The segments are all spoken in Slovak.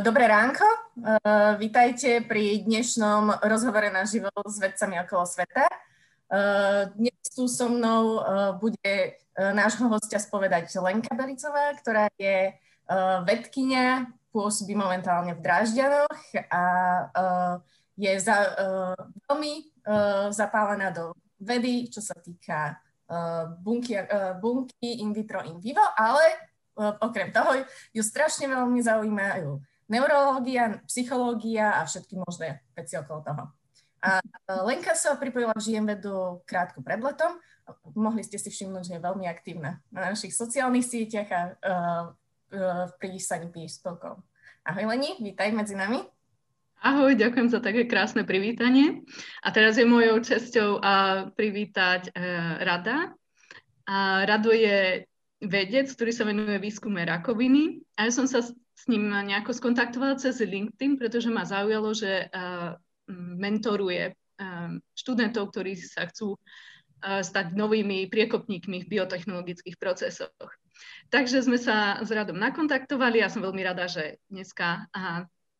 Dobré ránko, uh, vítajte pri dnešnom rozhovore na živo s vedcami okolo sveta. Uh, dnes tu so mnou uh, bude nášho hostia spovedať Lenka Belicová, ktorá je vedkynia, pôsobí momentálne v Drážďanoch a je za, veľmi zapálená do vedy, čo sa týka bunky, bunky in vitro, in vivo, ale okrem toho ju strašne veľmi zaujímajú neurológia, psychológia a všetky možné veci okolo toho. A Lenka sa pripojila k Žijem vedu krátko pred letom. Mohli ste si všimnúť, že je veľmi aktívna na našich sociálnych sieťach a uh, uh, pri písaní príspevkov. Ahoj Leni, vítaj medzi nami. Ahoj, ďakujem za také krásne privítanie. A teraz je mojou česťou uh, privítať uh, Rada. A Rado je vedec, ktorý sa venuje výskume rakoviny a ja som sa s ním nejako skontaktovala cez LinkedIn, pretože ma zaujalo, že mentoruje študentov, ktorí sa chcú stať novými priekopníkmi v biotechnologických procesoch. Takže sme sa s Radom nakontaktovali a som veľmi rada, že dneska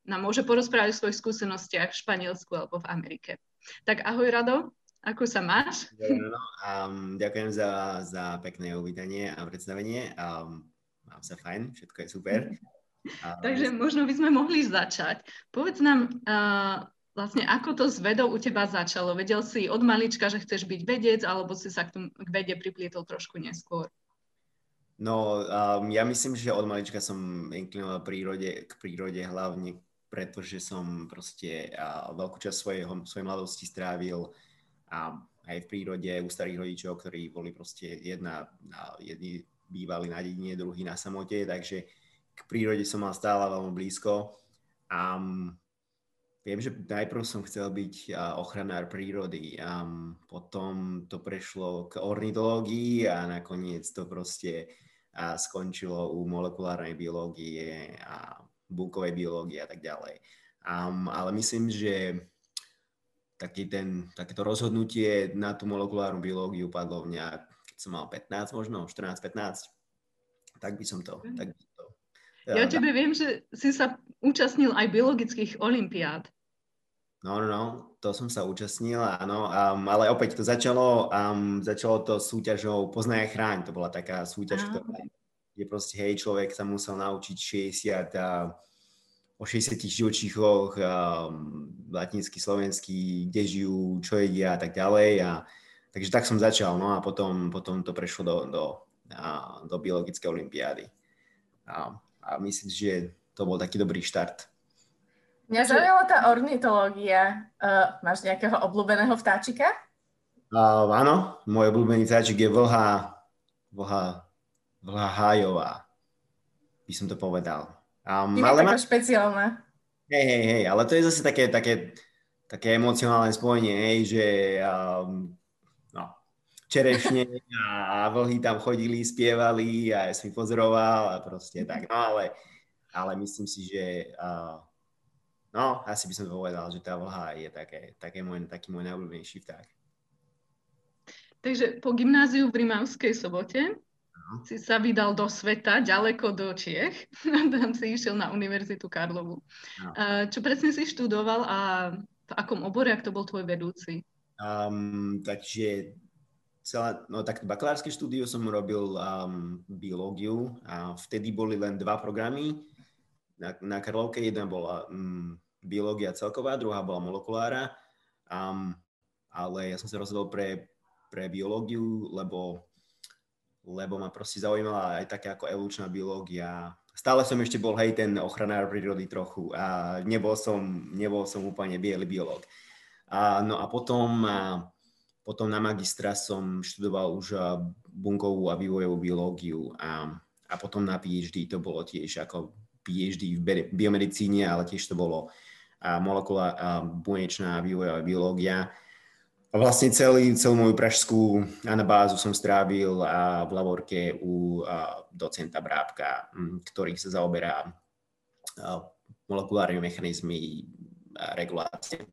nám môže porozprávať o svojich skúsenostiach v Španielsku alebo v Amerike. Tak ahoj Rado. Ako sa máš? No, um, ďakujem za, za pekné uvítanie a predstavenie. Um, mám sa fajn, všetko je super. Takže možno by sme mohli začať. Povedz nám, uh, vlastne ako to s vedou u teba začalo? Vedel si od malička, že chceš byť vedec, alebo si sa k, tomu, k vede priplietol trošku neskôr? No, um, ja myslím, že od malička som inklinoval prírode, k prírode hlavne, pretože som proste uh, veľkú časť svojho, svojej mladosti strávil a aj v prírode u starých rodičov, ktorí boli proste jedna, jedni bývali na dedine, druhý na samote, takže k prírode som mal stále veľmi blízko. A viem, že najprv som chcel byť ochranár prírody, a potom to prešlo k ornitológii a nakoniec to proste a skončilo u molekulárnej biológie a bunkovej biológie a tak ďalej. Um, ale myslím, že taký ten, takéto rozhodnutie na tú molekulárnu biológiu padlo v nejak, keď som mal 15 možno, 14-15, tak by som to, tak by som to ja, ja tebe viem, že si sa účastnil aj biologických olimpiád. No, no, no, to som sa účastnil, áno, um, ale opäť to začalo, um, začalo to súťažou Poznaj a chráň, to bola taká súťaž, ktorá, kde proste, hej, človek sa musel naučiť 60 a o 60 živočíchoch, um, latinský, slovenský, kde žijú, čo jedia a tak ďalej. A, takže tak som začal, no a potom, potom to prešlo do, do, a, do biologické olimpiády. A, a myslím si, že to bol taký dobrý štart. Mňa zaujala tá ornitológia. Uh, máš nejakého obľúbeného vtáčika? Uh, áno, môj obľúbený vtáčik je vlha, vlha, vlha hájová, by som to povedal. Um, Je ale ma... špeciálne. Hej, hej, hej, ale to je zase také, také, také emocionálne spojenie, hej, že um, čerešne a, vlhy tam chodili, spievali a ja som pozoroval a proste tak, no ale, ale myslím si, že uh, no, asi by som povedal, že tá vlha je také, také môj, taký môj najobľúbenejší vták. Takže po gymnáziu v Rimavskej sobote si sa vydal do sveta, ďaleko do Čiech. Tam si išiel na Univerzitu Karlovu. No. Čo presne si študoval a v akom obore, ak to bol tvoj vedúci? Um, takže celá, no tak bakalárske štúdiu som robil um, biológiu a vtedy boli len dva programy. Na, na Karlovke jedna bola um, biológia celková, druhá bola molekulára. Um, ale ja som sa rozhodol pre, pre biológiu, lebo lebo ma proste zaujímala aj taká ako evolučná biológia. Stále som ešte bol, hej, ten ochranár prírody trochu a nebol som, nebol som úplne biely biológ. A, no a potom, a, potom na magistra som študoval už bunkovú a vývojovú biológiu a, a potom na PhD to bolo tiež ako PhD v biomedicíne, ale tiež to bolo molekula bunečná vývojová biológia. A vlastne celý, celú moju pražskú anabázu som strávil a v laborke u a, docenta Brábka, ktorý sa zaoberá a, molekulárnymi mechanizmy regulácie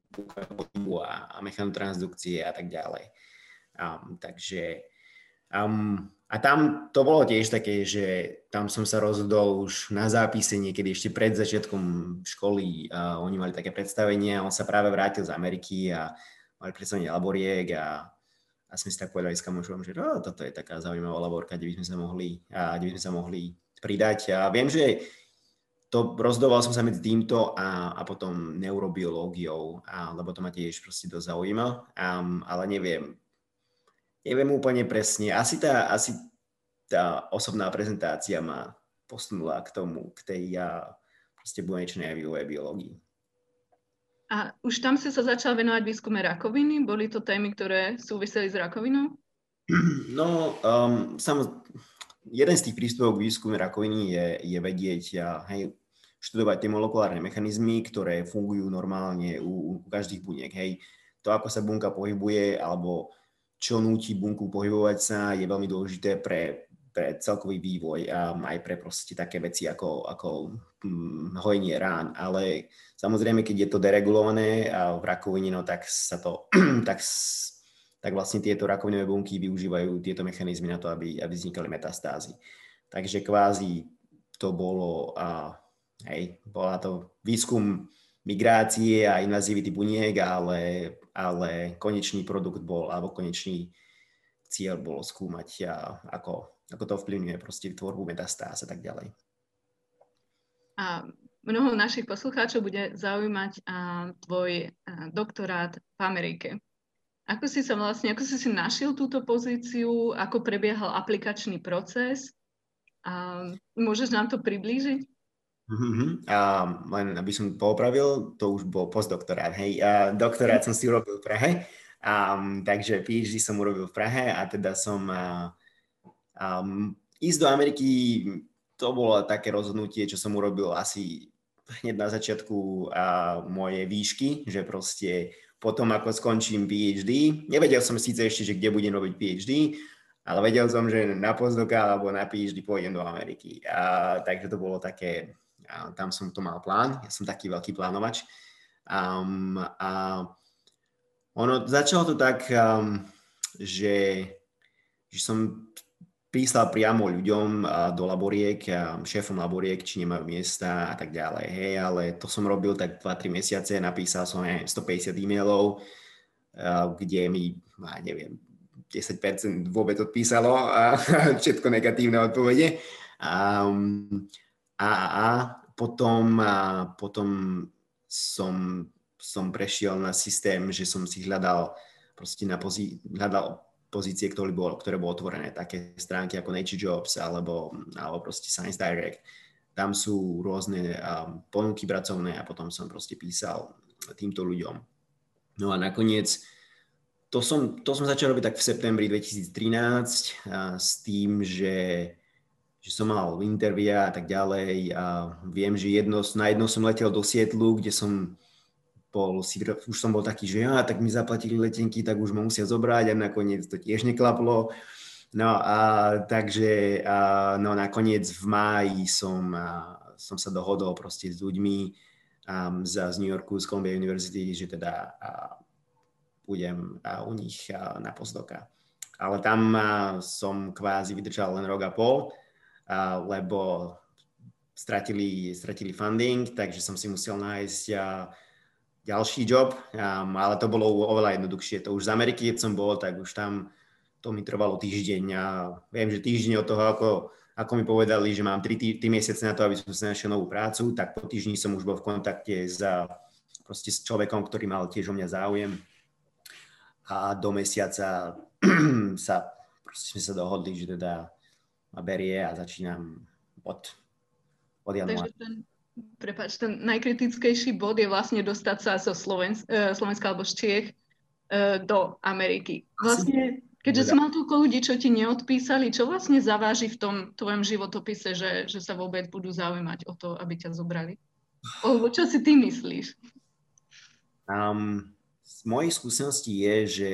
a, a mechanotransdukcie a tak ďalej. A, takže Um, a tam to bolo tiež také, že tam som sa rozhodol už na zápise niekedy ešte pred začiatkom školy. A oni mali také predstavenie a on sa práve vrátil z Ameriky a mali predstavenie laboriek a, a sme si tak povedali s kamošom, že oh, toto je taká zaujímavá laborka, kde by sme sa mohli, a, kde by sme sa mohli pridať. A viem, že to rozhodoval som sa medzi týmto a, a potom neurobiológiou, a, lebo to ma tiež proste dosť zaujíma, um, ale neviem, neviem úplne presne. Asi tá, asi tá osobná prezentácia ma posunula k tomu, k tej ja, proste bunečnej a biológii. A už tam si sa začal venovať výskume rakoviny? Boli to témy, ktoré súviseli s rakovinou? No, um, sam, jeden z tých príspevok k výskume rakoviny je, je vedieť hej, študovať tie molekulárne mechanizmy, ktoré fungujú normálne u, u každých buniek. Hej. To, ako sa bunka pohybuje, alebo čo núti bunku pohybovať sa, je veľmi dôležité pre, pre celkový vývoj a aj pre proste také veci ako, ako hm, hojenie rán. Ale samozrejme, keď je to deregulované a v rakovine, no tak sa to, tak, tak vlastne tieto rakovinové bunky využívajú tieto mechanizmy na to, aby, aby vznikali metastázy. Takže kvázi to bolo, a, hej, bola to výskum migrácie a invazivity buniek, ale, ale konečný produkt bol, alebo konečný cieľ bolo skúmať, a ako, ako to vplyvňuje proste tvorbu metastáz a tak ďalej. A mnoho našich poslucháčov bude zaujímať a, tvoj a, doktorát v Amerike. Ako si sa vlastne, ako si si našiel túto pozíciu, ako prebiehal aplikačný proces? A môžeš nám to priblížiť? Uh-huh. A len aby som poopravil, to už bol postdoktorát, hej. A doktorát som si urobil v Prahe, a, takže PhD som urobil v Prahe a teda som a, um, ísť do Ameriky, to bolo také rozhodnutie, čo som urobil asi hneď na začiatku a, mojej výšky, že proste potom, ako skončím PhD, nevedel som síce ešte, že kde budem robiť PhD, ale vedel som, že na postdoka alebo na PhD pôjdem do Ameriky. A, takže to bolo také a tam som to mal plán, ja som taký veľký plánovač. Um, a ono začalo to tak, um, že, že som písal priamo ľuďom uh, do laboriek, um, šéfom laboriek, či nemajú miesta a tak ďalej. Hej, ale to som robil tak 2-3 mesiace, napísal som aj 150 e-mailov, uh, kde mi, ja neviem, 10% vôbec odpísalo a všetko negatívne odpovede. Um, a, a potom, a potom som, som prešiel na systém, že som si hľadal proste na pozí, hľadal pozície, ktoré bolo, ktoré bolo otvorené, také stránky ako Nature Jobs alebo, alebo proste Science Direct. Tam sú rôzne um, ponuky pracovné a potom som proste písal týmto ľuďom. No a nakoniec to som, to som začal robiť tak v septembri 2013 a s tým, že že som mal intervia a tak ďalej a viem, že jedno, na jedno som letel do Sietlu, kde som bol, už som bol taký, že ja, tak mi zaplatili letenky, tak už ma musia zobrať a nakoniec to tiež neklaplo. No a takže a, no nakoniec v máji som, a, som sa dohodol proste s ľuďmi um, z, z New Yorku, z Columbia University, že teda a, budem a, u nich a, na postdoka. Ale tam a, som kvázi vydržal len rok a pol lebo stratili, stratili funding, takže som si musel nájsť ďalší job, ale to bolo oveľa jednoduchšie. To už z Ameriky, keď som bol, tak už tam to mi trvalo týždeň a viem, že týždeň od toho, ako, ako mi povedali, že mám 3, 3 mesiace na to, aby som si našiel novú prácu, tak po týždni som už bol v kontakte s, proste s človekom, ktorý mal tiež o mňa záujem a do mesiaca sa proste sme sa dohodli, že teda ma berie a začínam od, od januára. Takže ten, prepáč, ten najkritickejší bod je vlastne dostať sa zo Slovensk, uh, Slovenska alebo z Čiech uh, do Ameriky. Vlastne, keďže si mal toľko ľudí, čo ti neodpísali, čo vlastne zaváži v tom tvojom životopise, že, že sa vôbec budú zaujímať o to, aby ťa zobrali? Alebo čo si ty myslíš? Um, z mojej skúsenosti je, že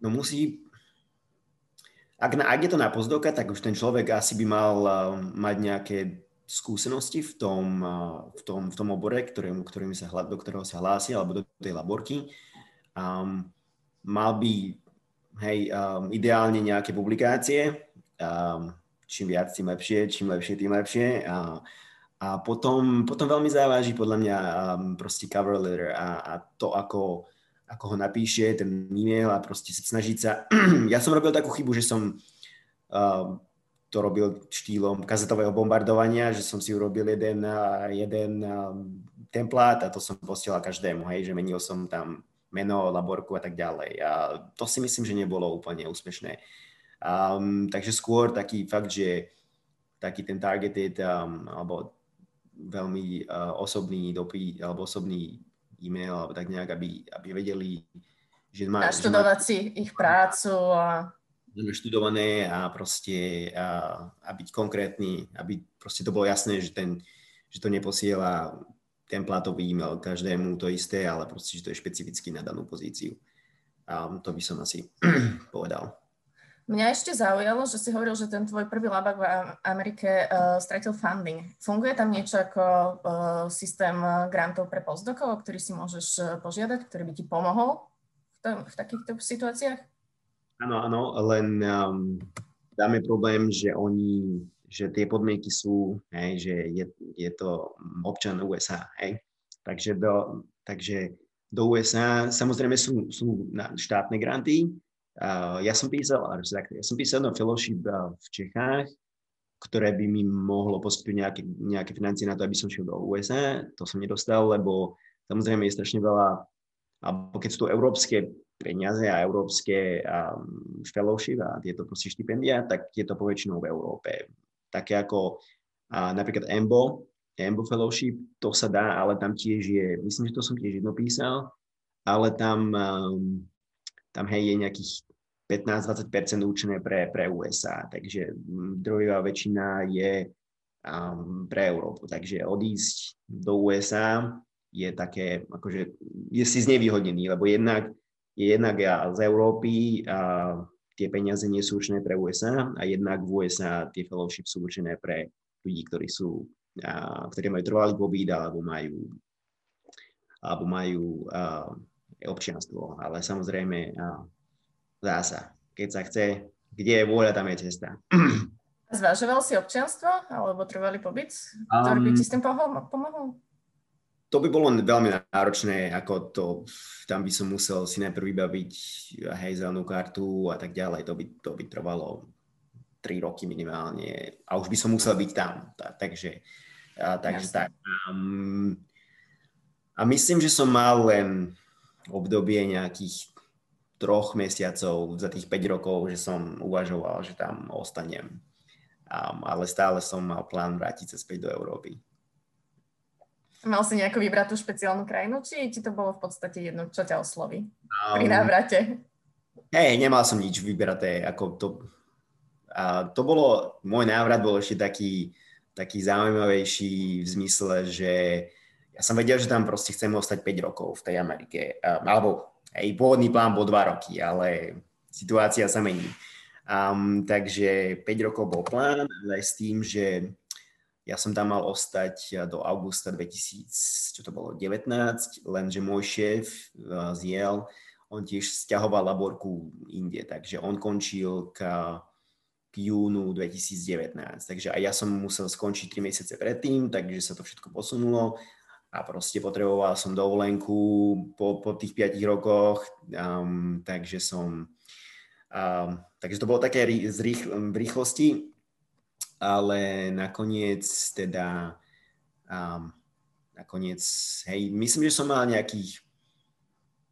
no musí ak, ak je to na pozdoka, tak už ten človek asi by mal uh, mať nejaké skúsenosti v tom, uh, v tom, v tom obore, ktorým, ktorým sa, do ktorého sa hlási, alebo do tej laborky. Um, mal by hej, um, ideálne nejaké publikácie, um, čím viac, tým lepšie, čím lepšie, tým lepšie. A, a potom, potom veľmi závaží podľa mňa um, proste cover letter a, a to, ako, ako ho napíše, ten e-mail a proste snažiť sa... ja som robil takú chybu, že som um, to robil štýlom kazetového bombardovania, že som si urobil jeden, jeden templát a to som posielal každému, hej, že menil som tam meno, laborku a tak ďalej. A to si myslím, že nebolo úplne úspešné. Um, takže skôr taký fakt, že taký ten targeted um, alebo veľmi uh, osobný dopyt alebo osobný e-mail alebo tak nejak, aby, aby vedeli, že má... Naštudovať má, si ich prácu a... Naštudované a proste a, a byť konkrétny, aby proste to bolo jasné, že, ten, že to neposiela templátový e-mail každému to isté, ale proste, že to je špecificky na danú pozíciu. A to by som asi povedal. Mňa ešte zaujalo, že si hovoril, že ten tvoj prvý labak v Amerike uh, stratil funding. Funguje tam niečo ako uh, systém grantov pre postdokov, o ktorý si môžeš požiadať, ktorý by ti pomohol v, tom, v takýchto situáciách? Áno, áno, len um, dáme problém, že oni, že tie podmienky sú, hej, že je, je to občan USA, hej. Takže do, takže do USA samozrejme sú, sú štátne granty, Uh, ja som písal, ja som písal na fellowship v Čechách, ktoré by mi mohlo poskytnúť nejaké, nejaké financie na to, aby som šiel do USA. To som nedostal, lebo samozrejme je strašne veľa, alebo keď sú to európske peniaze a európske um, fellowship a tieto proste štipendia, tak je to poväčšinou v Európe. Také ako uh, napríklad EMBO, EMBO fellowship, to sa dá, ale tam tiež je, myslím, že to som tiež jedno písal, ale tam um, tam hej je nejakých 15-20% určené pre, pre USA, takže druhá väčšina je um, pre Európu. Takže odísť do USA je také, akože je si znevýhodnený, lebo jednak je jednak ja z Európy a tie peniaze nie sú určené pre USA a jednak v USA tie fellowship sú určené pre ľudí, ktorí sú, a, ktorí majú trvalý pobyt alebo majú alebo majú a, občianstvo, ale samozrejme zása. Keď sa chce, kde je vôľa, tam je cesta. Zvažoval si občianstvo alebo trvalý pobyt, ktorý by ti s tým pomohol? To by bolo veľmi náročné, ako to, tam by som musel si najprv vybaviť hej, zelenú kartu a tak ďalej. To by, to by trvalo 3 roky minimálne a už by som musel byť tam. Ta, takže a, takže tak. Um, a myslím, že som mal len obdobie nejakých troch mesiacov za tých 5 rokov, že som uvažoval, že tam ostanem. Um, ale stále som mal plán vrátiť sa späť do Európy. Mal si nejakú vybratú špeciálnu krajinu, či ti to bolo v podstate jedno, čo ťa osloví um, pri návrate? Hej, nemal som nič vybraté. Ako to, a to bolo, môj návrat bol ešte taký, taký zaujímavejší v zmysle, že ja som vedel, že tam proste chcem ostať 5 rokov v tej Amerike. Um, alebo hej, pôvodný plán bol 2 roky, ale situácia sa mení. Um, takže 5 rokov bol plán, ale s tým, že ja som tam mal ostať do augusta 2000, čo to bolo, 19, lenže môj šéf uh, z Yale, on tiež stiahoval laborku inde, takže on končil k, k júnu 2019. Takže aj ja som musel skončiť 3 mesiace predtým, takže sa to všetko posunulo a proste potreboval som dovolenku po, po tých 5 rokoch, um, takže som, um, takže to bolo také rých, v rýchlosti, ale nakoniec teda, um, nakoniec, hej, myslím, že som mal nejakých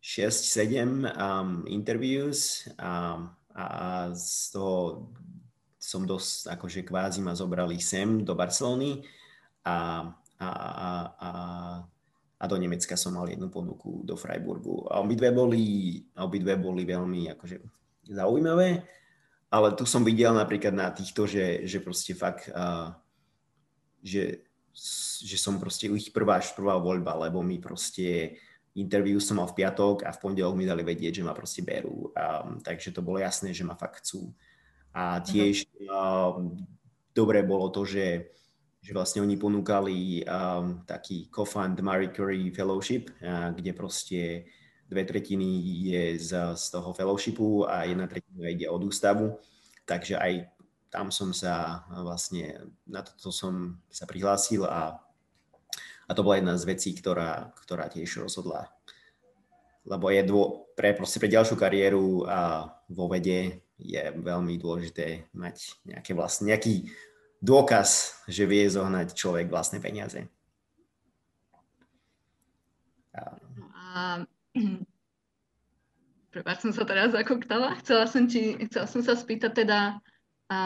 6-7 um, interviews um, a z toho som dosť, akože kvázi ma zobrali sem do Barcelony a a, a, a, a do Nemecka som mal jednu ponuku do Freiburgu. A obidve boli, obidve boli veľmi akože zaujímavé, ale tu som videl napríklad na týchto, že, že proste fakt, uh, že, že som proste ich prvá, prvá voľba, lebo mi proste interview som mal v piatok a v pondelok mi dali vedieť, že ma proste berú. Um, takže to bolo jasné, že ma fakt chcú. A tiež um, dobre bolo to, že že vlastne oni ponúkali um, taký co-fund Marie Curie Fellowship, uh, kde proste dve tretiny je z, z toho fellowshipu a jedna tretina ide od ústavu. Takže aj tam som sa vlastne, na toto som sa prihlásil a, a to bola jedna z vecí, ktorá, ktorá tiež rozhodla. Lebo je dô, pre, pre ďalšiu kariéru a vo vede je veľmi dôležité mať nejaké vlastne, nejaký dôkaz, že vie zohnať človek vlastné peniaze. A prepáč, som sa teraz zakoktala. Chcela som, ti, chcela som sa spýtať teda a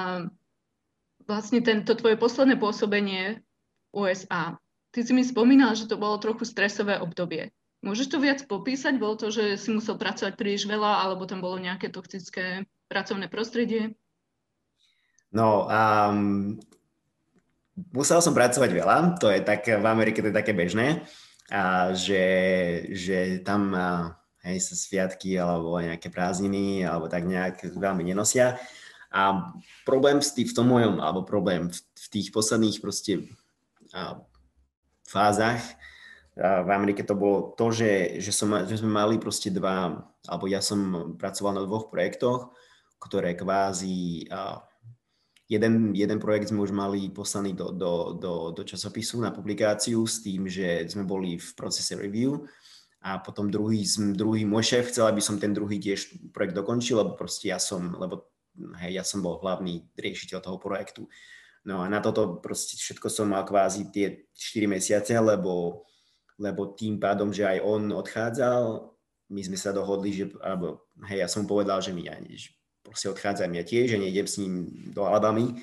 vlastne tento tvoje posledné pôsobenie v USA. Ty si mi spomínal, že to bolo trochu stresové obdobie. Môžeš to viac popísať? Bolo to, že si musel pracovať príliš veľa, alebo tam bolo nejaké toxické pracovné prostredie? No, um, musel som pracovať veľa, to je tak, v Amerike to je také bežné a že, že tam hej, sa sviatky alebo nejaké prázdniny alebo tak nejak veľmi nenosia. A problém v tom mojom, alebo problém v tých posledných proste a, fázach a v Amerike to bolo to, že, že, som, že sme mali proste dva, alebo ja som pracoval na dvoch projektoch, ktoré kvázi a, Jeden, jeden projekt sme už mali poslaný do, do, do, do časopisu na publikáciu s tým, že sme boli v procese review a potom druhý, druhý môj šéf chcel, aby som ten druhý tiež projekt dokončil, lebo proste ja som, lebo hej, ja som bol hlavný riešiteľ toho projektu. No a na toto proste všetko som mal kvázi tie 4 mesiace, lebo, lebo tým pádom, že aj on odchádzal, my sme sa dohodli, že, alebo hej, ja som povedal, že my ani, proste odchádzam ja tiež, že nejdem s ním do Alabamy.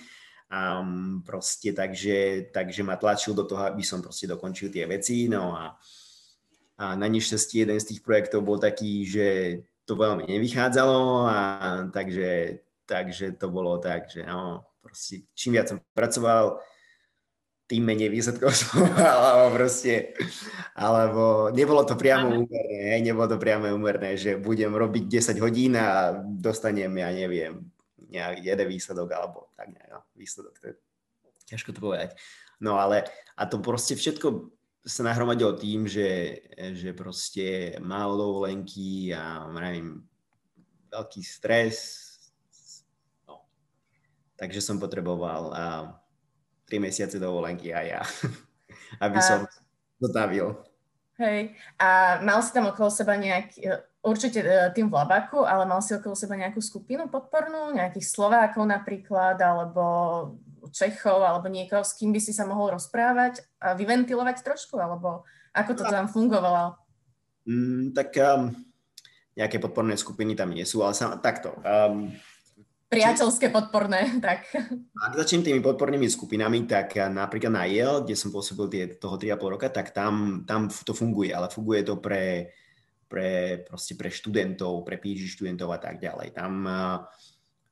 A proste takže, takže ma tlačil do toho, aby som proste dokončil tie veci. No a, a na nešťastie jeden z tých projektov bol taký, že to veľmi nevychádzalo a takže, takže to bolo tak, že no, proste čím viac som pracoval, tým menej výsledkov som alebo proste, alebo nebolo to priamo úmerné, nebolo to priamo úmerné, že budem robiť 10 hodín a dostanem, ja neviem, nejak jeden výsledok, alebo tak nejak, no, výsledok, to je ťažko to povedať. No ale, a to proste všetko sa nahromadilo tým, že, že proste málo dovolenky a neviem, veľký stres, no. Takže som potreboval a 3 mesiace dovolenky a ja, aby a... som zotavil. Hej, a mal si tam okolo seba nejaký, určite e, tým v Labaku, ale mal si okolo seba nejakú skupinu podpornú, nejakých Slovákov napríklad, alebo Čechov, alebo niekoho, s kým by si sa mohol rozprávať a vyventilovať trošku, alebo ako to tam fungovalo? Mm, tak um, nejaké podporné skupiny tam nie sú, ale sam, takto. Um, priateľské podporné, tak. Ak začnem tými podpornými skupinami, tak napríklad na Yale, kde som pôsobil tie, toho 3,5 roka, tak tam, tam to funguje, ale funguje to pre, pre, proste pre študentov, pre PhD študentov a tak ďalej. Tam,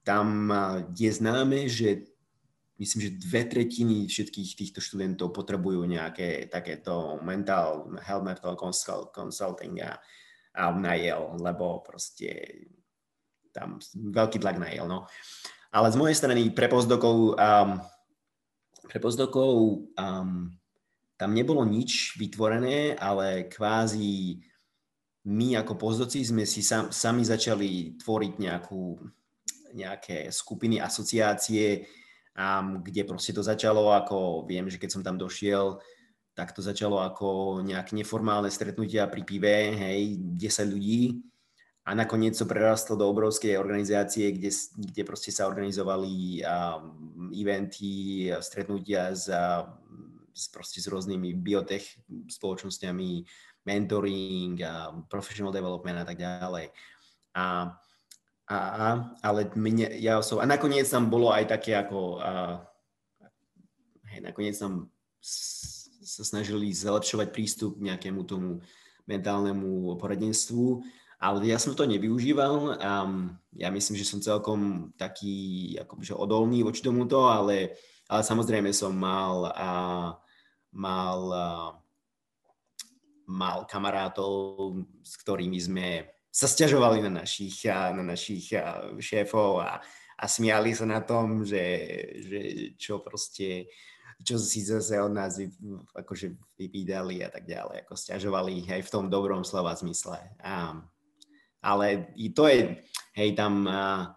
tam je známe, že myslím, že dve tretiny všetkých týchto študentov potrebujú nejaké takéto mental health mental consulting a, a na Yale, lebo proste tam veľký tlak na Yale, no. Ale z mojej strany pre postdokov, um, pre postdokov um, tam nebolo nič vytvorené, ale kvázi my ako pozdoci sme si sam, sami začali tvoriť nejakú, nejaké skupiny, asociácie, um, kde proste to začalo ako, viem, že keď som tam došiel, tak to začalo ako nejak neformálne stretnutia pri pive, hej, 10 ľudí a nakoniec to prerastlo do obrovskej organizácie, kde, kde proste sa organizovali um, eventy, stretnutia s, s, proste s rôznymi biotech spoločnosťami, mentoring, a professional development a tak ďalej. A, a, a ale mne, ja som, a nakoniec tam bolo aj také ako, a, hej, nakoniec tam sa snažili zlepšovať prístup k nejakému tomu mentálnemu poradenstvu ale ja som to nevyužíval. Um, ja myslím, že som celkom taký akože odolný voči tomuto, ale, ale samozrejme som mal, a, mal, a, mal kamarátov, s ktorými sme sa stiažovali na našich, a, na našich a, šéfov a, a smiali sa na tom, že, že čo proste čo si zase od nás akože vypídali a tak ďalej, ako stiažovali aj v tom dobrom slova zmysle. A, ale to je, hej, tam a,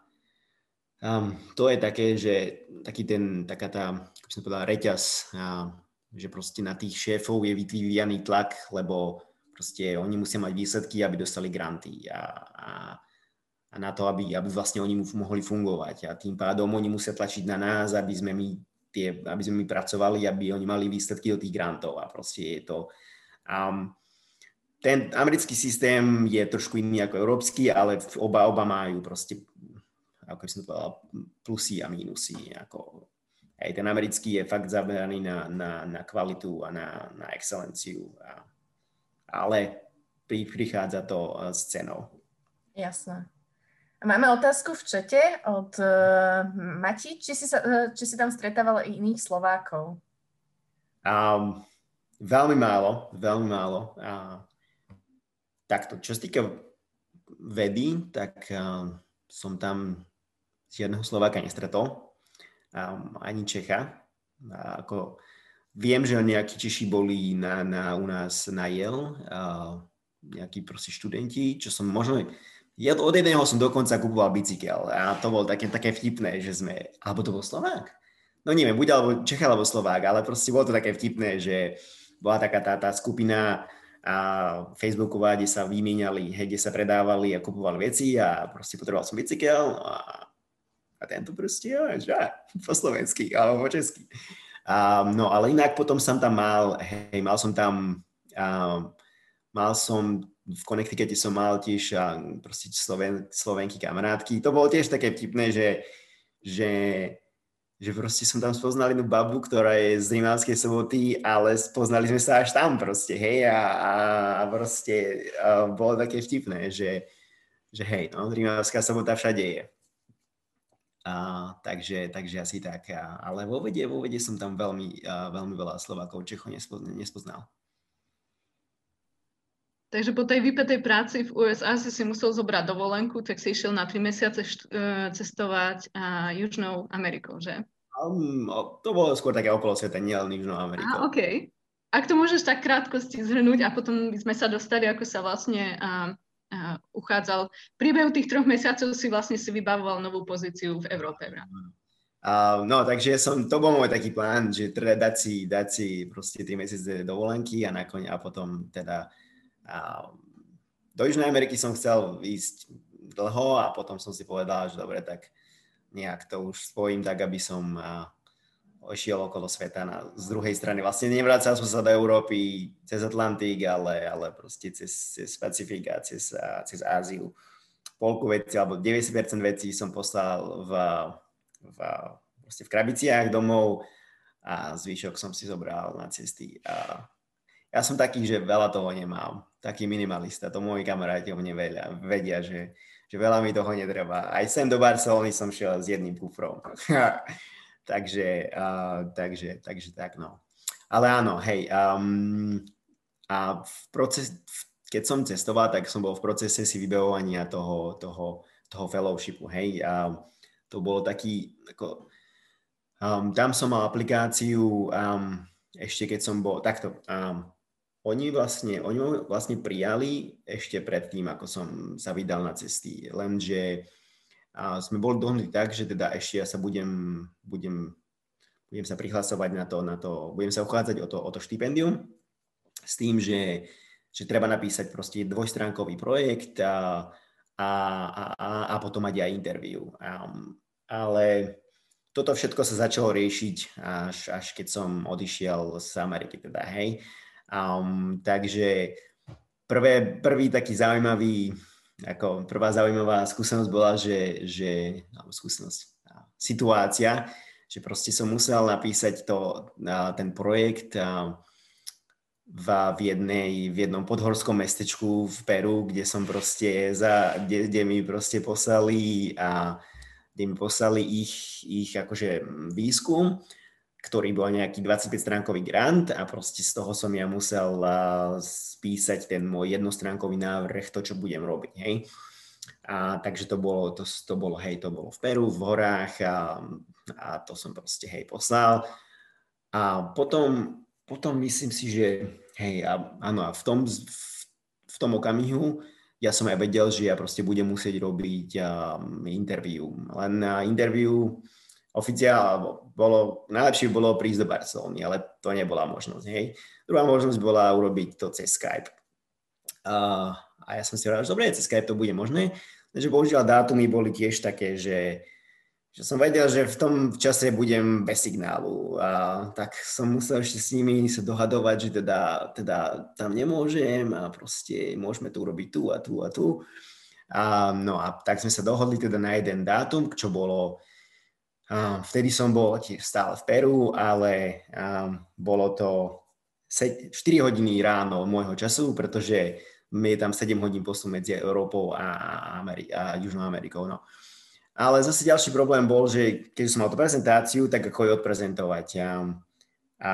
um, to je také, že taký ten, taká tá, ako som povedal, reťaz, a, že proste na tých šéfov je vyvíjaný tlak, lebo proste oni musia mať výsledky, aby dostali granty a, a, a na to, aby, aby vlastne oni mohli fungovať. A tým pádom oni musia tlačiť na nás, aby sme my tie, aby sme my pracovali, aby oni mali výsledky do tých grantov a proste je to... Um, ten americký systém je trošku iný ako európsky, ale oba, oba majú proste, ako som to povedal, plusy a mínusy. Ako, aj ten americký je fakt zameraný na, na, na kvalitu a na, na excelenciu. A, ale pri, prichádza to eh, s cenou. Jasné. Máme otázku v čete od uh, Mati. Či si, sa, uh, či si tam stretával i iných Slovákov? Um, veľmi málo, veľmi málo. Uh, takto, čo sa týka vedy, tak uh, som tam žiadneho Slováka nestretol, um, ani Čecha. Uh, ako, viem, že nejakí Češi boli na, na, u nás na Yale, uh, nejakí proste študenti, čo som možno ja od jedného som dokonca kupoval bicykel a to bolo také, také vtipné, že sme, alebo to bol Slovák? No neviem, buď alebo Čech alebo Slovák, ale proste bolo to také vtipné, že bola taká tá, tá skupina a Facebooková, kde sa vymieniali, hej, kde sa predávali a kupovali veci a proste potreboval som bicykel a, a tento proste, že po slovensky alebo po česky. Um, no ale inak potom som tam mal, hej, mal som tam, um, mal som v Connecticute som mal tiež a proste Sloven, Slovenky kamarátky. To bolo tiež také vtipné, že, že, že proste som tam spoznal jednu babu, ktorá je z Rimavskej soboty, ale spoznali sme sa až tam proste, hej, a, a, a proste a bolo také vtipné, že, že hej, no, Rimavská sobota všade je. A, takže, takže asi tak. A, ale vo vede, vo vede som tam veľmi, a, veľmi veľa Slovákov Čechov nespoznal. Takže po tej vypetej práci v USA si si musel zobrať dovolenku, tak si išiel na 3 mesiace št- e, cestovať a Južnou Amerikou, že? Um, to bolo skôr také okolo sveta, nielen Južnou Amerikou. A, OK. Ak to môžeš tak krátkosti zhrnúť a potom by sme sa dostali, ako sa vlastne a, a, uchádzal. V priebehu tých troch mesiacov si vlastne si vybavoval novú pozíciu v Európe. Uh, no, takže som, to bol môj taký plán, že teda dať si, dať si proste 3 mesiace dovolenky a nakoniec a potom teda a do Južnej Ameriky som chcel ísť dlho a potom som si povedal, že dobre, tak nejak to už spojím tak, aby som ošiel okolo sveta na, z druhej strany. Vlastne nevracal som sa do Európy cez Atlantik, ale, ale proste cez, cez Pacifik a cez, a, cez Áziu. Polku veci, alebo 90% vecí som poslal v, v, v krabiciach domov a zvyšok som si zobral na cesty. A ja som taký, že veľa toho nemám. Taký minimalista, to moji kamaráti o mne veľa, vedia, že, že veľa mi toho netreba. Aj sem do Barcelony som šiel s jedným kufrom. takže, uh, takže, takže tak no. Ale áno, hej, um, a v proces, keď som cestoval, tak som bol v procese si vybavovania toho, toho, toho fellowshipu, hej. A to bolo taký, ako, um, tam som mal aplikáciu, um, ešte keď som bol, takto, um, oni vlastne, oni vlastne prijali ešte predtým, ako som sa vydal na cesty. Lenže a sme boli dohodnutí tak, že teda ešte ja sa budem, budem, budem sa prihlasovať na to, na to, budem sa uchádzať o to, o to štipendium s tým, že, že treba napísať proste dvojstránkový projekt a, a, a, a potom mať aj interviu. A, ale toto všetko sa začalo riešiť až, až keď som odišiel z Ameriky, teda hej. Um, takže prvé, prvý taký zaujímavý, ako prvá zaujímavá skúsenosť bola, že, že alebo skúsenosť, situácia, že proste som musel napísať to, ten projekt v, v, jednej, v jednom podhorskom mestečku v Peru, kde som proste za, kde, kde mi proste poslali a kde mi poslali ich, ich akože výskum ktorý bol nejaký 25-stránkový grant a proste z toho som ja musel spísať ten môj jednostránkový návrh, to, čo budem robiť, hej. A takže to bolo, to, to bolo, hej, to bolo v Peru, v horách a, a to som proste, hej, poslal. A potom, potom myslím si, že hej, a, áno, a v tom, v, v tom okamihu ja som aj vedel, že ja proste budem musieť robiť um, interview. Len na interview oficiál bolo, najlepšie bolo prísť do Barcelony, ale to nebola možnosť, hej. Druhá možnosť bola urobiť to cez Skype. Uh, a ja som si hovoril, že dobre, cez Skype to bude možné, takže bohužiaľ dátumy boli tiež také, že že som vedel, že v tom čase budem bez signálu a tak som musel ešte s nimi sa dohadovať, že teda, teda tam nemôžem a proste môžeme to urobiť tu a tu a tu. A, no a tak sme sa dohodli teda na jeden dátum, čo bolo, vtedy som bol stále v Peru, ale bolo to 4 hodiny ráno môjho času, pretože je tam 7 hodín posun medzi Európou a, Ameri- a Južnou Amerikou. No. Ale zase ďalší problém bol, že keď som mal tú prezentáciu, tak ako ju odprezentovať. A, a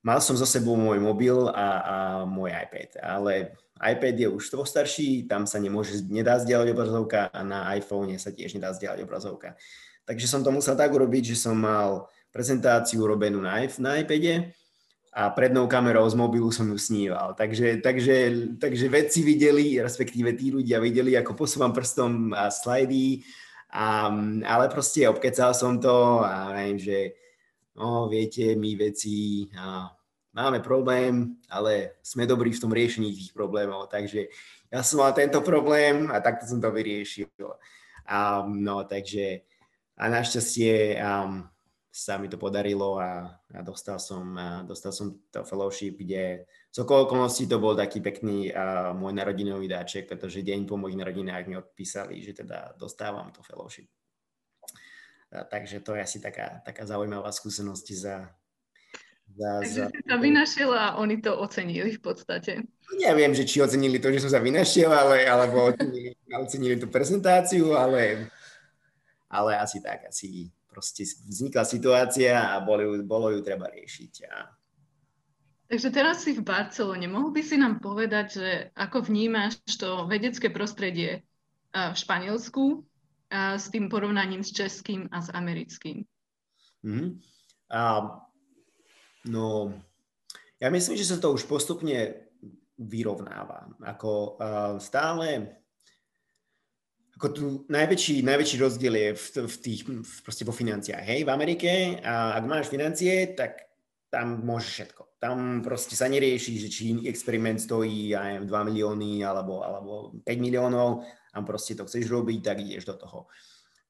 mal som zo sebou môj mobil a, a môj iPad, ale iPad je už toho starší, tam sa nemôže, nedá zdieľať obrazovka a na iPhone sa tiež nedá zdieľať obrazovka. Takže som to musel tak urobiť, že som mal prezentáciu robenú na, na iPade a prednou kamerou z mobilu som ju sníval. Takže, takže, takže vedci videli, respektíve tí ľudia videli, ako posúvam prstom a slajdy a, ale proste obkecal som to a viem, že no, viete, my veci a máme problém, ale sme dobrí v tom riešení tých problémov, takže ja som mal tento problém a takto som to vyriešil. A, no, takže a našťastie um, sa mi to podarilo a, a dostal, som, a dostal som to fellowship, kde z okolností to bol taký pekný uh, môj narodinový dáček, pretože deň po mojich narodinách mi odpísali, že teda dostávam to fellowship. A, takže to je asi taká, taká zaujímavá skúsenosť za... za takže za... si sa vynašiel a oni to ocenili v podstate. Neviem, že či ocenili to, že som sa vynašiel, ale, alebo ocenili, ocenili tú prezentáciu, ale, ale asi tak, asi proste vznikla situácia a bolo ju, bolo ju treba riešiť. A, Takže teraz si v Barcelone. Mohol by si nám povedať, že ako vnímaš to vedecké prostredie v Španielsku s tým porovnaním s českým a s americkým? Mm-hmm. A, no, ja myslím, že sa to už postupne vyrovnáva. Ako uh, stále ako tu najväčší, najväčší rozdiel je v, v tých, v, proste vo financiách. Hej, v Amerike, a ak máš financie, tak tam môžeš všetko. Tam proste sa nerieši, že či experiment stojí, ja neviem, 2 milióny alebo, alebo 5 miliónov a proste to chceš robiť, tak ideš do toho.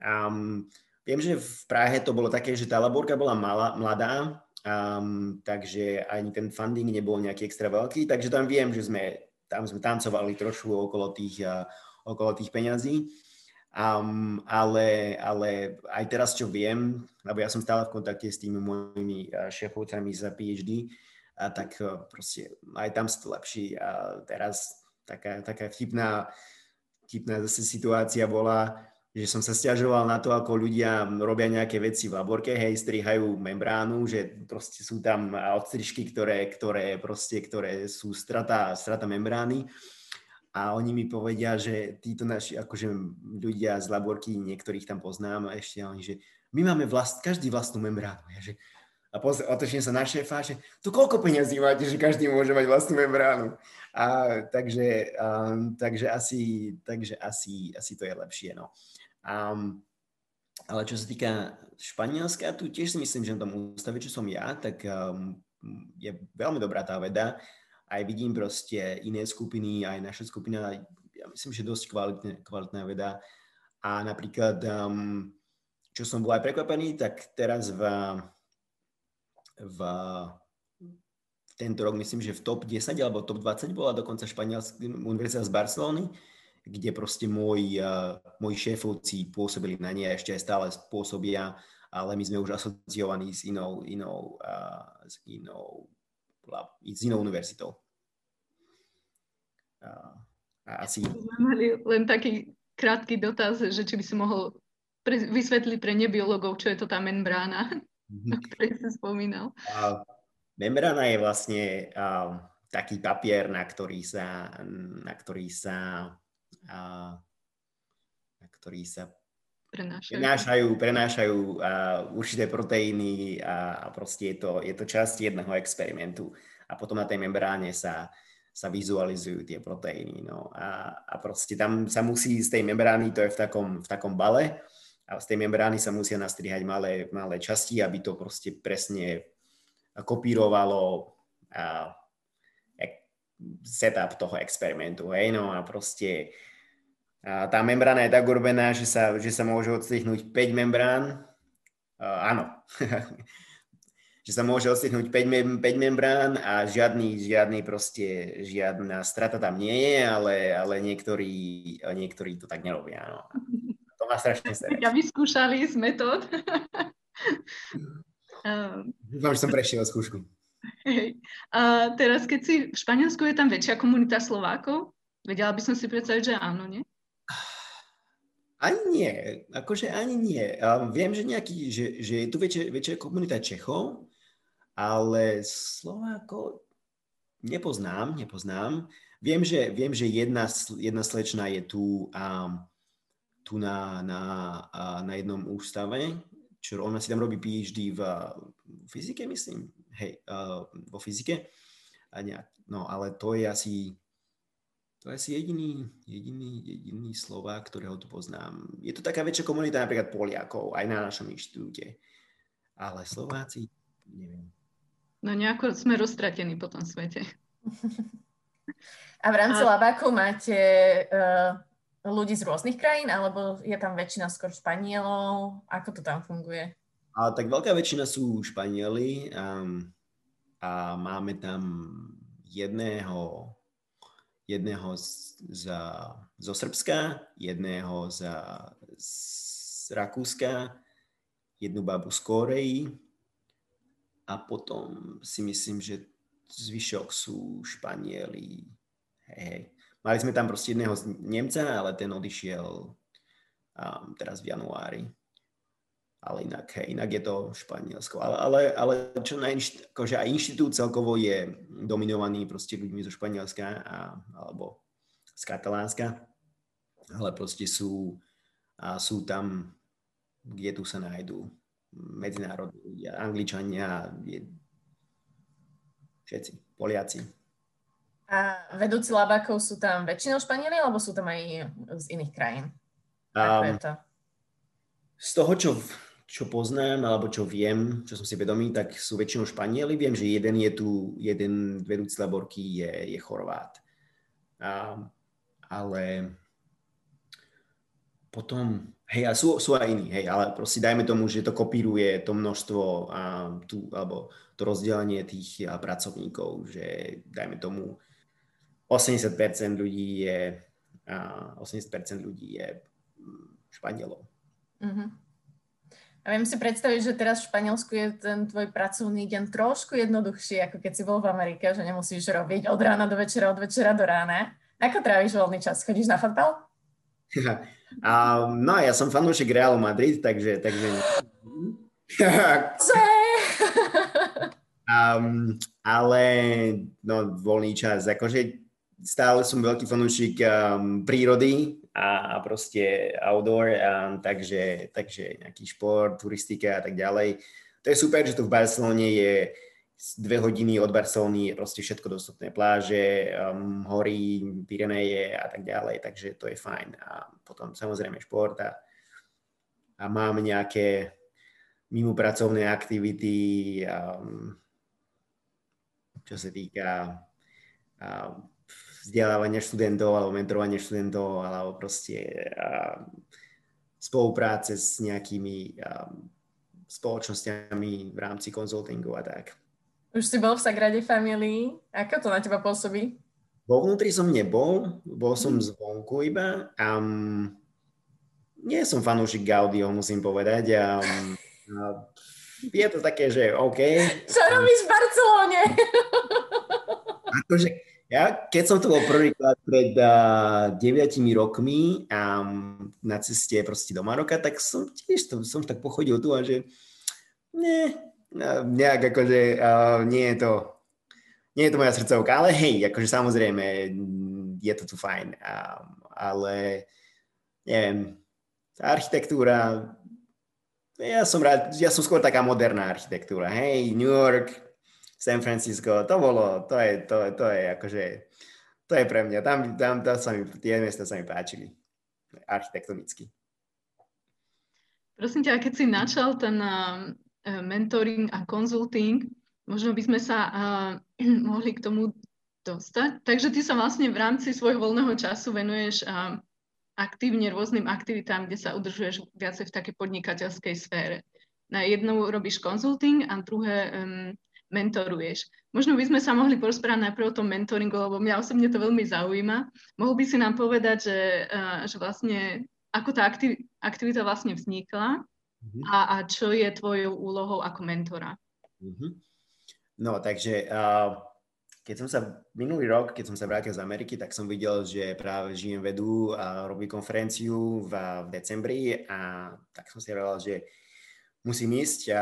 Um, viem, že v Prahe to bolo také, že tá laborka bola malá, mladá, um, takže ani ten funding nebol nejaký extra veľký, takže tam viem, že sme, tam sme tancovali trošku okolo tých, uh, okolo tých peňazí. Um, ale, ale aj teraz, čo viem, lebo ja som stále v kontakte s tými mojimi šéfovcami za PhD, a tak e, proste aj tam sa to lepší. A teraz taká, taká vtipná, vtipná zase situácia bola, že som sa stiažoval na to, ako ľudia robia nejaké veci v laborke, hej, strihajú membránu, že proste sú tam odstrižky, ktoré, ktoré, proste, ktoré sú strata, strata membrány a oni mi povedia, že títo naši akože ľudia z laborky, niektorých tam poznám a ešte oni, že my máme vlast, každý vlastnú membránu. Ja, že, a pozri, otočím sa na šéfa, že tu koľko peňazí máte, že každý môže mať vlastnú membránu. A, takže, um, takže, asi, takže asi, asi to je lepšie. No. Um, ale čo sa týka Španielska, tu tiež si myslím, že na tom ústave, čo som ja, tak um, je veľmi dobrá tá veda aj vidím proste iné skupiny, aj naša skupina, ja myslím, že dosť kvalitné, kvalitná veda. A napríklad, um, čo som bol aj prekvapený, tak teraz v, v tento rok myslím, že v top 10 alebo top 20 bola dokonca španielská univerzita z Barcelony, kde proste môj, uh, moji šéfovci pôsobili na nej a ešte aj stále pôsobia, ale my sme už asociovaní s inou, inou, uh, s inou s inou univerzitou. A asi... Mali len taký krátky dotaz, že či by si mohol pre, vysvetliť pre nebiologov, čo je to tá membrána, mm-hmm. o ktorej si spomínal. A, membrána je vlastne a, taký papier, na ktorý sa, na ktorý sa, a, na ktorý sa prenášajú. Prenášajú, prenášajú uh, určité proteíny a, a proste je to, je to časť jedného experimentu. A potom na tej membráne sa, sa vizualizujú tie proteíny. No. A, a proste tam sa musí z tej membrány, to je v takom, v takom bale, a z tej membrány sa musia nastrihať malé, malé časti, aby to proste presne kopírovalo a, setup toho experimentu. Hej? No a proste a tá membrána je tak urobená, že sa, že sa môže odstrihnúť 5 membrán. Uh, áno. že sa môže odstrihnúť 5, mem- 5 membrán a žiadny, žiadny proste, žiadna strata tam nie je, ale, ale niektorí, niektorí to tak nerobia. No. To má strašne stres. Ja vyskúšali z metód. Dúfam, že som prešiel skúšku. Hej. A teraz, keď si v Španielsku je tam väčšia komunita Slovákov? Vedela by som si predstaviť, že áno, nie? Ani nie, akože ani nie. Um, viem, že, nejaký, že, že je tu väčšia, väčšia komunita Čechov, ale Slováko nepoznám, nepoznám. Viem, že, viem, že jedna, jedna slečna je tu, um, tu na, na, uh, na jednom ústave, čo ona si tam robí PhD v, v fyzike, myslím. Hej, uh, vo fyzike. A nejak, no, ale to je asi to je asi jediný, jediný, jediný Slovák, ktorého tu poznám. Je to taká väčšia komunita napríklad Poliakov, aj na našom inštitúte. Ale Slováci, neviem. No nejako sme roztratení po tom svete. A v rámci A... Labáku máte uh, ľudí z rôznych krajín, alebo je tam väčšina skôr Španielov? Ako to tam funguje? A, tak veľká väčšina sú Španieli um, a máme tam jedného jedného z, za, zo Srbska, jedného za, z Rakúska, jednu babu z Koreji a potom si myslím, že zvyšok sú Španieli. Hej, hej. Mali sme tam proste jedného z Nemca, ale ten odišiel um, teraz v januári ale inak, hej, inak je to Španielsko. Ale, ale, ale čo na akože aj inštitút celkovo je dominovaný proste ľuďmi zo Španielska a, alebo z Katalánska, ale proste sú, a sú tam, kde tu sa nájdú medzinárodní Angličania, je, všetci, Poliaci. A vedúci labákov sú tam väčšinou Španieli, alebo sú tam aj z iných krajín? Um, to? Z toho, čo čo poznám, alebo čo viem, čo som si vedomý, tak sú väčšinou Španieli. Viem, že jeden je tu, jeden vedúci laborky je, je Chorvát. A, ale potom, hej, a sú, sú aj iní, hej, ale proste dajme tomu, že to kopíruje to množstvo a tu, alebo to rozdelenie tých a, pracovníkov, že dajme tomu 80% ľudí je a 80% ľudí je mm, Španielov. Mm-hmm. A viem si predstaviť, že teraz v Španielsku je ten tvoj pracovný deň trošku jednoduchší, ako keď si bol v Amerike, že nemusíš robiť od rána do večera, od večera do rána. Ako tráviš voľný čas? Chodíš na fotbal? um, no, ja som fanúšik Realu Madrid, takže... takže... um, ale no, voľný čas, akože stále som veľký fanúšik um, prírody a, a proste outdoor, um, takže, takže nejaký šport, turistika a tak ďalej. To je super, že tu v Barcelone je dve hodiny od Barcelony proste všetko dostupné. Pláže, um, hory, Pireneje a tak ďalej, takže to je fajn. A potom samozrejme šport a, a mám nejaké mimo pracovné aktivity, um, čo sa týka um, vzdelávania študentov alebo mentorovania študentov alebo proste uh, spolupráce s nejakými uh, spoločnosťami v rámci konzultingu a tak. Už si bol v Sagrade Family. Ako to na teba pôsobí? Vo vnútri som nebol, bol som mm. zvonku iba. Um, nie som fanúšik Gaudio, musím povedať. Um, uh, je to také, že OK. Čo robíš v Barcelone? Akože, ja, keď som to bol prvýkrát pred uh, 9 rokmi um, na ceste proste do Maroka, tak som tiež to, som tak pochodil tu a že ne, nejak akože uh, nie je to nie je to moja srdcovka, ale hej, akože samozrejme je to tu fajn, um, ale neviem, architektúra, ja som rád, ja som skôr taká moderná architektúra. Hej, New York, San Francisco, to bolo, to je, to, to je akože, to je pre mňa, tam, tam to sa mi, tie miesta sa mi páčili architektonicky. Prosím ťa, keď si načal ten uh, mentoring a consulting, možno by sme sa uh, mohli k tomu dostať. Takže ty sa vlastne v rámci svojho voľného času venuješ uh, aktívne rôznym aktivitám, kde sa udržuješ viacej v takej podnikateľskej sfére. Na jednu robíš konzulting a druhé um, mentoruješ. Možno by sme sa mohli porozprávať najprv o tom mentoringu, lebo mňa osobne to veľmi zaujíma. Mohol by si nám povedať, že, uh, že vlastne ako tá aktiv- aktivita vlastne vznikla uh-huh. a, a čo je tvojou úlohou ako mentora? Uh-huh. No, takže uh, keď som sa minulý rok, keď som sa vrátil z Ameriky, tak som videl, že práve žijem vedú a robí konferenciu v, v decembri a tak som si hovoril, že musím ísť,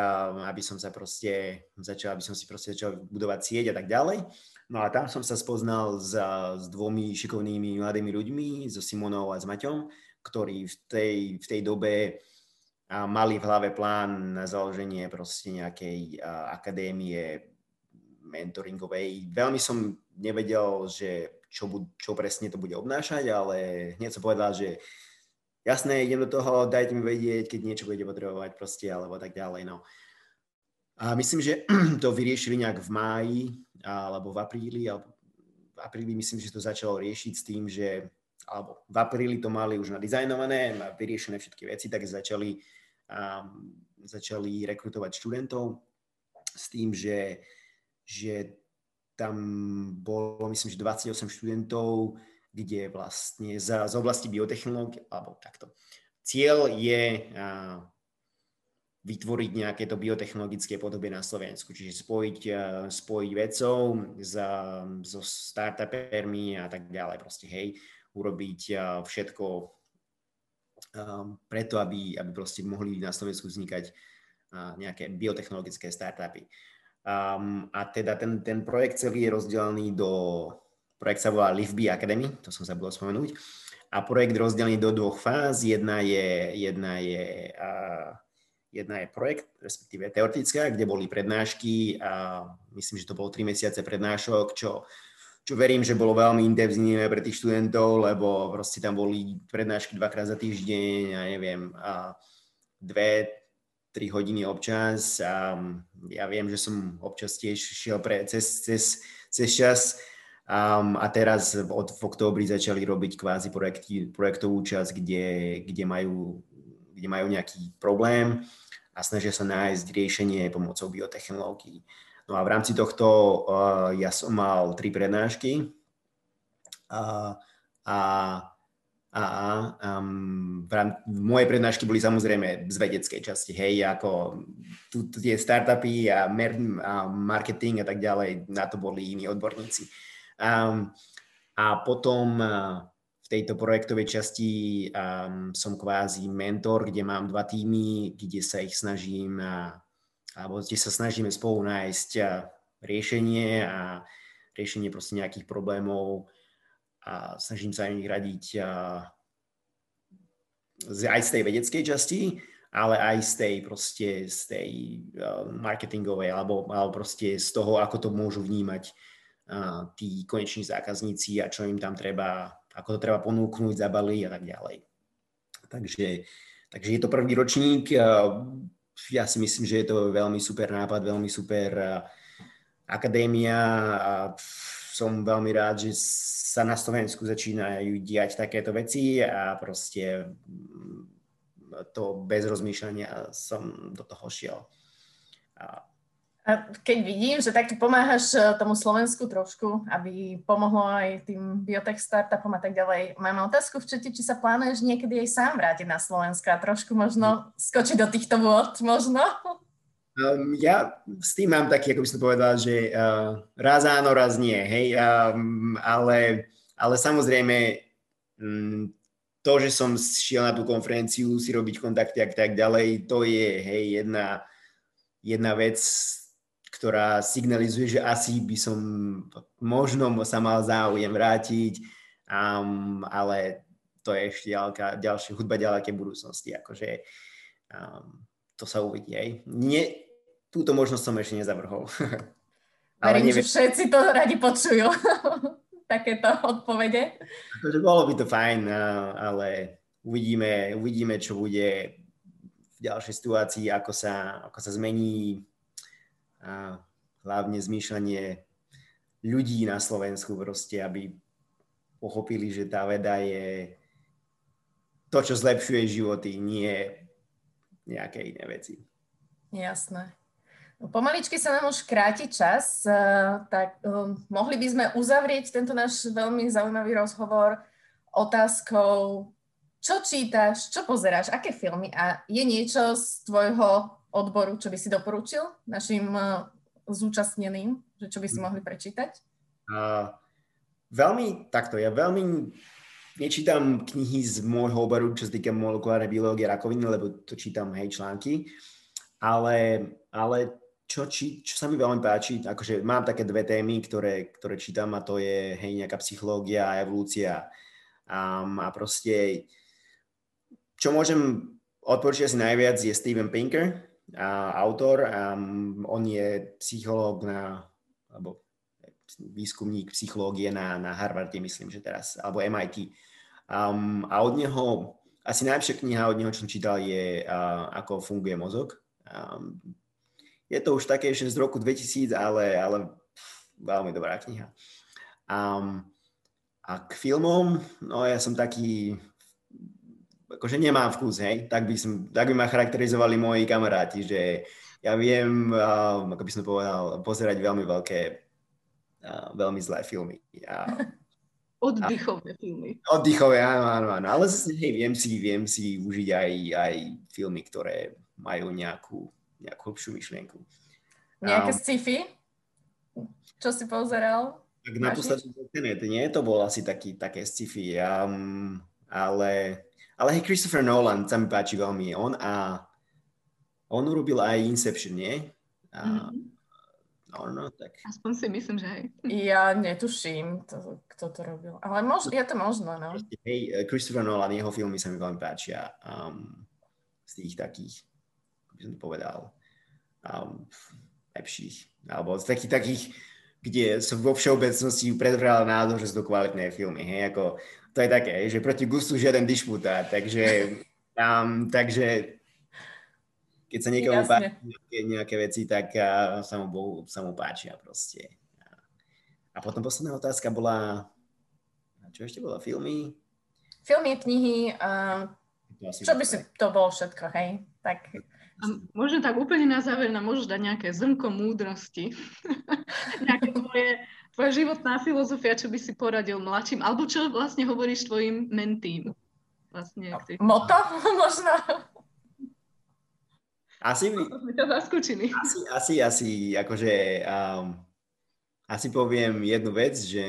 aby som sa proste začal, aby som si proste začal budovať sieť a tak ďalej. No a tam som sa spoznal s, s dvomi šikovnými mladými ľuďmi, so Simonou a s Maťom, ktorí v tej, v tej dobe mali v hlave plán na založenie proste nejakej akadémie mentoringovej. Veľmi som nevedel, že čo, čo presne to bude obnášať, ale hneď som povedal, že jasné, idem do toho, dajte mi vedieť, keď niečo budete potrebovať proste, alebo tak ďalej, no. A myslím, že to vyriešili nejak v máji, alebo v apríli, alebo v apríli myslím, že to začalo riešiť s tým, že alebo v apríli to mali už nadizajnované, vyriešené všetky veci, tak začali, um, začali rekrutovať študentov s tým, že, že tam bolo, myslím, že 28 študentov, kde vlastne z, z oblasti biotechnológie, alebo takto. Cieľ je a, vytvoriť nejaké to biotechnologické podobie na Slovensku, čiže spojiť, spojiť vedcov so startupermi a tak ďalej. Proste, hej, urobiť a, všetko preto, aby, aby proste mohli na Slovensku vznikať nejaké biotechnologické startupy. Um, a teda ten, ten projekt celý je rozdelený do Projekt sa volá LiveBee Academy, to som zabudol spomenúť. A projekt rozdelený do dvoch fáz. Jedna je, jedna je, uh, jedna je projekt, respektíve teoretická, kde boli prednášky a myslím, že to bolo 3 mesiace prednášok, čo, čo verím, že bolo veľmi intenzívne pre tých študentov, lebo proste tam boli prednášky dvakrát za týždeň, ja neviem, a dve, tri hodiny občas a ja viem, že som občas tiež šiel pre, cez, cez, cez čas Um, a teraz od, v októbri začali robiť kvázi projekty, projektovú časť, kde, kde, majú, kde majú nejaký problém a snažia sa nájsť riešenie pomocou biotechnológií. No a v rámci tohto uh, ja som mal tri prednášky uh, a, a um, v rám, moje prednášky boli samozrejme z vedeckej časti, hej, ako tu, tu tie startupy a, mer, a marketing a tak ďalej, na to boli iní odborníci. Um, a potom uh, v tejto projektovej časti um, som kvázi mentor, kde mám dva týmy, kde sa ich snažím, uh, alebo kde sa snažíme spolu nájsť uh, riešenie a riešenie proste nejakých problémov a snažím sa im radiť uh, aj z tej vedeckej časti, ale aj z tej proste z tej marketingovej alebo, alebo proste z toho, ako to môžu vnímať tí koneční zákazníci a čo im tam treba, ako to treba ponúknuť, zabaliť a tak ďalej. Takže, takže je to prvý ročník. Ja si myslím, že je to veľmi super nápad, veľmi super akadémia a som veľmi rád, že sa na Slovensku začínajú diať takéto veci a proste to bez rozmýšľania som do toho šiel. A a keď vidím, že takto pomáhaš e, tomu Slovensku trošku, aby pomohlo aj tým biotech startupom a tak ďalej, mám otázku v čete, či sa plánuješ niekedy aj sám vrátiť na Slovensko a trošku možno skočiť do týchto vôd, možno? Um, ja s tým mám taký, ako by som povedal, že uh, raz áno, raz nie, hej, um, ale, ale samozrejme um, to, že som šiel na tú konferenciu, si robiť kontakty a tak ďalej, to je, hej, jedna, jedna vec, ktorá signalizuje, že asi by som možno sa mal záujem vrátiť, um, ale to je ešte ďalká, ďalšia hudba ďalekej budúcnosti. Akože um, to sa uvidí. Aj. Nie, túto možnosť som ešte nezavrhol. Ale Verím, neviem. že všetci to radi počujú, takéto odpovede. Akože bolo by to fajn, ale uvidíme, uvidíme, čo bude v ďalšej situácii, ako sa, ako sa zmení a hlavne zmýšľanie ľudí na Slovensku proste, aby pochopili, že tá veda je to, čo zlepšuje životy, nie nejaké iné veci. Jasné. No, pomaličky sa nám už kráti čas, eh, tak um, mohli by sme uzavrieť tento náš veľmi zaujímavý rozhovor otázkou, čo čítaš, čo pozeráš, aké filmy a je niečo z tvojho odboru, čo by si doporučil našim uh, zúčastneným, že čo by si hm. mohli prečítať? Uh, veľmi takto, ja veľmi nečítam knihy z môjho oboru, čo sa týka molekulárnej biológie rakoviny, lebo to čítam, hej, články, ale, ale čo, či, čo sa mi veľmi páči, akože mám také dve témy, ktoré, ktoré čítam a to je hej, nejaká psychológia a evolúcia. Um, a proste, čo môžem odporučiť asi najviac je Steven Pinker, autor. Um, on je psychológ na, alebo výskumník psychológie na, na Harvarde, myslím, že teraz, alebo MIT. Um, a od neho, asi najlepšia kniha od neho, čo čítal, je uh, Ako funguje mozog. Um, je to už také ešte z roku 2000, ale, ale veľmi dobrá kniha. Um, a k filmom, no ja som taký, akože nemám vkus, hej, tak by, som, tak by ma charakterizovali moji kamaráti, že ja viem, um, ako by som povedal, pozerať veľmi veľké, uh, veľmi zlé filmy. A, Oddychové filmy. Oddychové, áno, áno, áno. Ale zase, hej, viem si, viem si užiť aj, aj filmy, ktoré majú nejakú nejakú hlbšiu myšlienku. Nejaké um, sci-fi? Čo si pozeral? Tak naposledy nie? To bol asi taký, také sci-fi. Um, ale, ale hej, Christopher Nolan sa mi páči veľmi. On a on urobil aj Inception, nie? A, mm-hmm. No, no, tak. Aspoň si myslím, že hej. Ja netuším, to, kto to robil. Ale mož, je to možno, no. Hej, Christopher Nolan, jeho filmy sa mi veľmi páčia. Um, z tých takých by som to povedal, um, lepších. Alebo z takých, takých, kde som vo všeobecnosti predvral názor, že sú to kvalitné filmy. Hej, ako, to je také, že proti gustu žiaden dišputát, takže, um, takže keď sa niekomu páči nejaké, nejaké veci, tak uh, sa, mu, bohu, sa mu páčia proste. A potom posledná otázka bola, čo ešte bola, filmy? Filmy, knihy, uh, čo by si, to bolo všetko, hej? Tak a možno tak úplne na záver nám môžeš dať nejaké zrnko múdrosti. nejaké tvoje, tvoja životná filozofia, čo by si poradil mladším, alebo čo vlastne hovoríš tvojim mentým. Vlastne, ty... Moto možno? Asi by... zaskočili. Asi, asi, asi, akože um, asi poviem jednu vec, že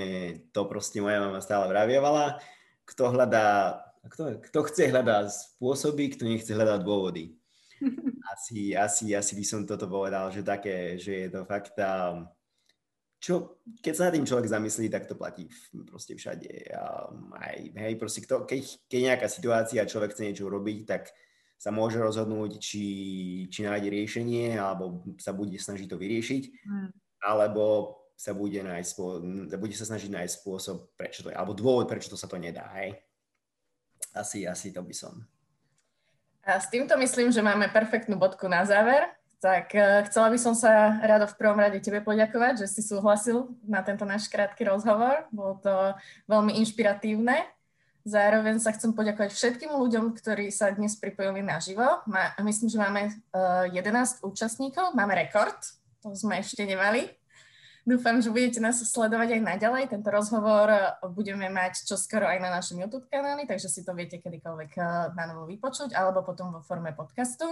to proste moja mama stále vravievala. Kto hľadá, kto, kto chce hľadať spôsoby, kto nechce hľadať dôvody asi, asi, asi by som toto povedal, že také, že je to fakt, um, čo, keď sa na tým človek zamyslí, tak to platí proste všade. Um, aj, hej, proste, kto, keď, keď nejaká situácia a človek chce niečo urobiť, tak sa môže rozhodnúť, či, či nájde riešenie, alebo sa bude snažiť to vyriešiť, mm. alebo sa bude, nájsť, bude sa snažiť nájsť spôsob, prečo to alebo dôvod, prečo to sa to nedá, hej. Asi, asi to by som. A s týmto myslím, že máme perfektnú bodku na záver. Tak uh, chcela by som sa rado v prvom rade tebe poďakovať, že si súhlasil na tento náš krátky rozhovor. Bolo to veľmi inšpiratívne. Zároveň sa chcem poďakovať všetkým ľuďom, ktorí sa dnes pripojili naživo. Má, myslím, že máme uh, e, 11 účastníkov, máme rekord, to sme ešte nemali. Dúfam, že budete nás sledovať aj naďalej. Tento rozhovor budeme mať čoskoro aj na našom YouTube kanáli, takže si to viete kedykoľvek na novo vypočuť, alebo potom vo forme podcastu.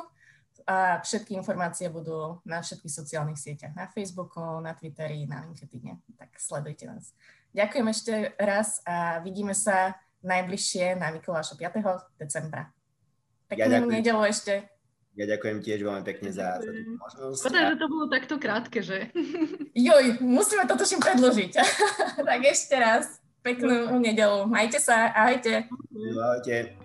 A všetky informácie budú na všetkých sociálnych sieťach, na Facebooku, na Twitteri, na LinkedIn. Tak sledujte nás. Ďakujem ešte raz a vidíme sa najbližšie na Mikuláša 5. decembra. Peknú ja nedelu ešte. Ja ďakujem tiež veľmi pekne za, za túto možnosť. Škoda, že to bolo takto krátke, že? Joj, musíme to tuším predložiť. tak ešte raz. peknú nedelu. Majte sa, ahojte. Ahojte.